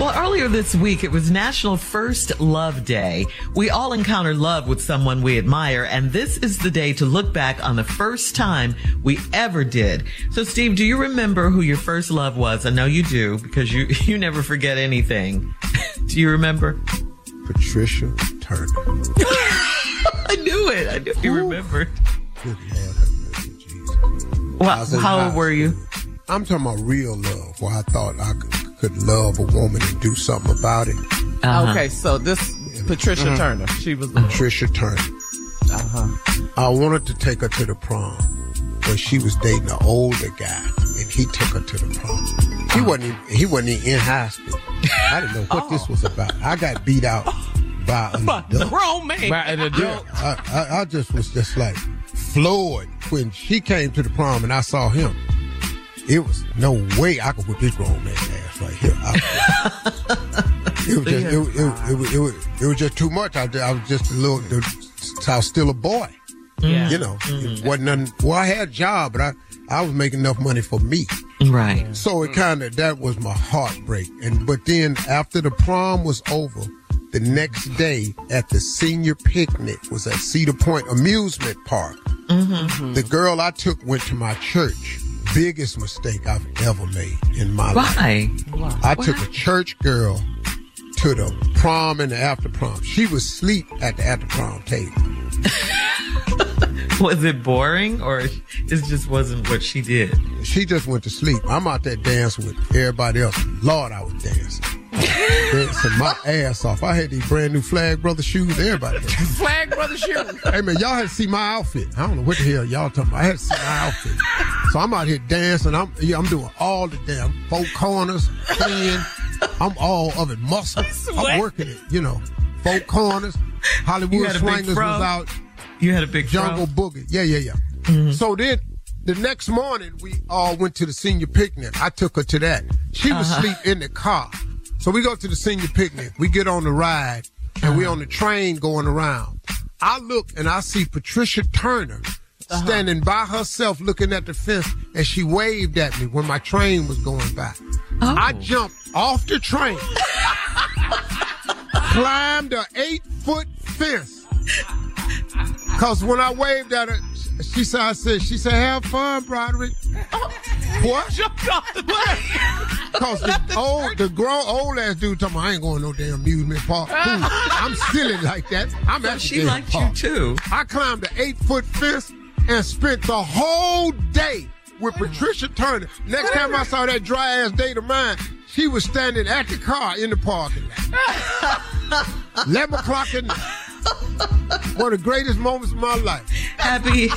Well, earlier this week, it was National First Love Day. We all encounter love with someone we admire, and this is the day to look back on the first time we ever did. So, Steve, do you remember who your first love was? I know you do because you, you never forget anything. do you remember? Patricia Turner. I knew it. I knew you remembered. Good Lord have mercy, Jesus. Well, how old were you? I'm talking about real love, where I thought I could, could love a woman and do something about it. Uh-huh. Okay, so this Patricia Turner, she was the Patricia Turner. uh-huh. I wanted to take her to the prom, but she was dating an older guy, and he took her to the prom. He wasn't even, he wasn't even in high school. I didn't know what this was about. I got beat out by an adult. grown man. By an adult. I, I, I just was just like floored when she came to the prom and I saw him. It was no way I could put this grown man ass right here. I- it was just it, was- it, it, it, was, it was just too much. I, I was just a little. I was still a boy. Yeah. You know, it mm. wasn't nothing. Well, I had a job, but I I was making enough money for me. Right. So it kind of that was my heartbreak. And but then after the prom was over, the next day at the senior picnic was at Cedar Point Amusement Park. Mm-hmm. The girl I took went to my church. Biggest mistake I've ever made in my life. Why? I took a church girl to the prom and the after prom. She was asleep at the after prom table. Was it boring or it just wasn't what she did? She just went to sleep. I'm out there dancing with everybody else. Lord, I was dancing. Dancing my ass off. I had these brand new Flagg Brother shoes. Everybody. Flagg brother shoes. hey man, y'all had to see my outfit. I don't know what the hell y'all talking about. I had to see my outfit. So I'm out here dancing. I'm yeah, I'm doing all the damn four corners, clean. I'm all of it. Muscle. I'm working it. You know, four corners. Hollywood had a big Swingers was out. You had a big Jungle fro? Boogie. Yeah, yeah, yeah. Mm-hmm. So then the next morning we all went to the senior picnic. I took her to that. She was uh-huh. asleep in the car. So we go to the senior picnic. We get on the ride and we on the train going around. I look and I see Patricia Turner uh-huh. standing by herself looking at the fence and she waved at me when my train was going by. Oh. I jumped off the train, climbed a eight foot fence. Cause when I waved at her, she said, I said, she said, have fun, Broderick. Oh. What? Jumped off the plane. Cause the old, the grown old ass dude talking, about, I ain't going no damn amusement park. Cool. I'm silly like that. I'm So at the she damn liked you too. I climbed the eight foot fence and spent the whole day with Patricia Turner. Next time I saw that dry ass date of mine, She was standing at the car in the parking lot. 11 o'clock at night. One of the greatest moments of my life. Happy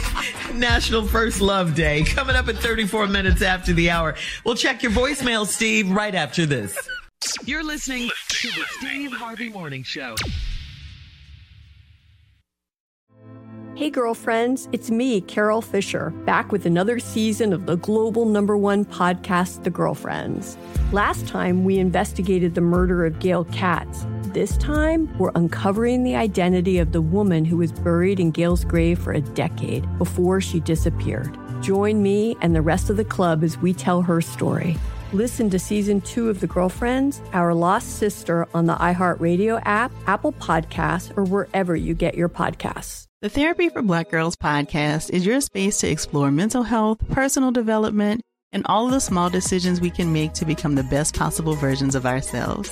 National First Love Day. Coming up at 34 minutes after the hour. We'll check your voicemail, Steve, right after this. You're listening to the Steve Harvey Morning Show. Hey, girlfriends, it's me, Carol Fisher, back with another season of the global number one podcast, The Girlfriends. Last time, we investigated the murder of Gail Katz. This time, we're uncovering the identity of the woman who was buried in Gail's grave for a decade before she disappeared. Join me and the rest of the club as we tell her story. Listen to season two of The Girlfriends, Our Lost Sister on the iHeartRadio app, Apple Podcasts, or wherever you get your podcasts. The Therapy for Black Girls podcast is your space to explore mental health, personal development, and all of the small decisions we can make to become the best possible versions of ourselves.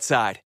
Side.